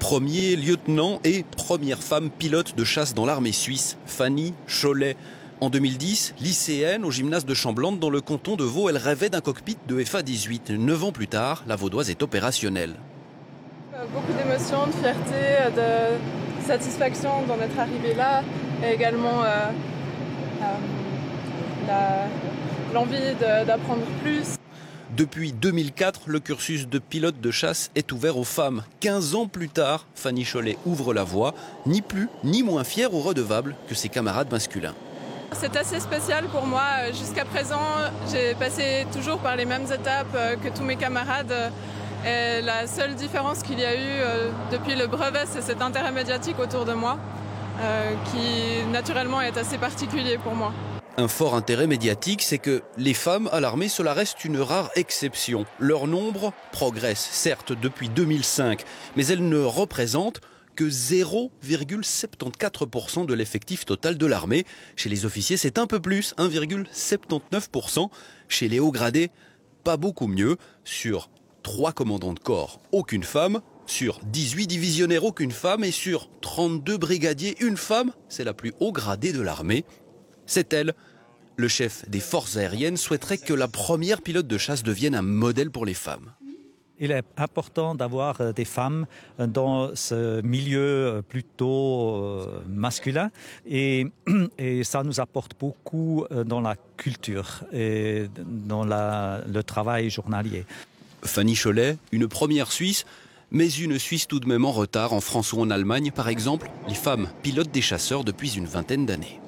Premier lieutenant et première femme pilote de chasse dans l'armée suisse, Fanny Cholet. En 2010, lycéenne au gymnase de Chamblande dans le canton de Vaud, elle rêvait d'un cockpit de FA-18. Neuf ans plus tard, la vaudoise est opérationnelle. Euh, beaucoup d'émotions, de fierté, de satisfaction d'en être arrivée là, et également euh, euh, l'envie d'apprendre plus. Depuis 2004, le cursus de pilote de chasse est ouvert aux femmes. 15 ans plus tard, Fanny Cholet ouvre la voie, ni plus ni moins fière ou redevable que ses camarades masculins. C'est assez spécial pour moi. Jusqu'à présent, j'ai passé toujours par les mêmes étapes euh, que tous mes camarades. La seule différence qu'il y a eu euh, depuis le brevet, c'est cet intérêt médiatique autour de moi, euh, qui naturellement est assez particulier pour moi. Un fort intérêt médiatique, c'est que les femmes à l'armée, cela reste une rare exception. Leur nombre progresse, certes, depuis 2005, mais elles ne représentent que 0,74% de l'effectif total de l'armée. Chez les officiers, c'est un peu plus, 1,79%. Chez les hauts gradés, pas beaucoup mieux. Sur 3 commandants de corps, aucune femme. Sur 18 divisionnaires, aucune femme. Et sur 32 brigadiers, une femme. C'est la plus haut gradée de l'armée. C'est elle. Le chef des forces aériennes souhaiterait que la première pilote de chasse devienne un modèle pour les femmes il est important d'avoir euh, des femmes euh, dans ce milieu euh, plutôt masculin et, et ça nous apporte beaucoup dans la culture et dans la, le travail journalier. Fanny Cholet, une première Suisse, mais une Suisse tout de même en retard en France ou en Allemagne, par exemple, les femmes pilotent des chasseurs depuis une vingtaine d'années.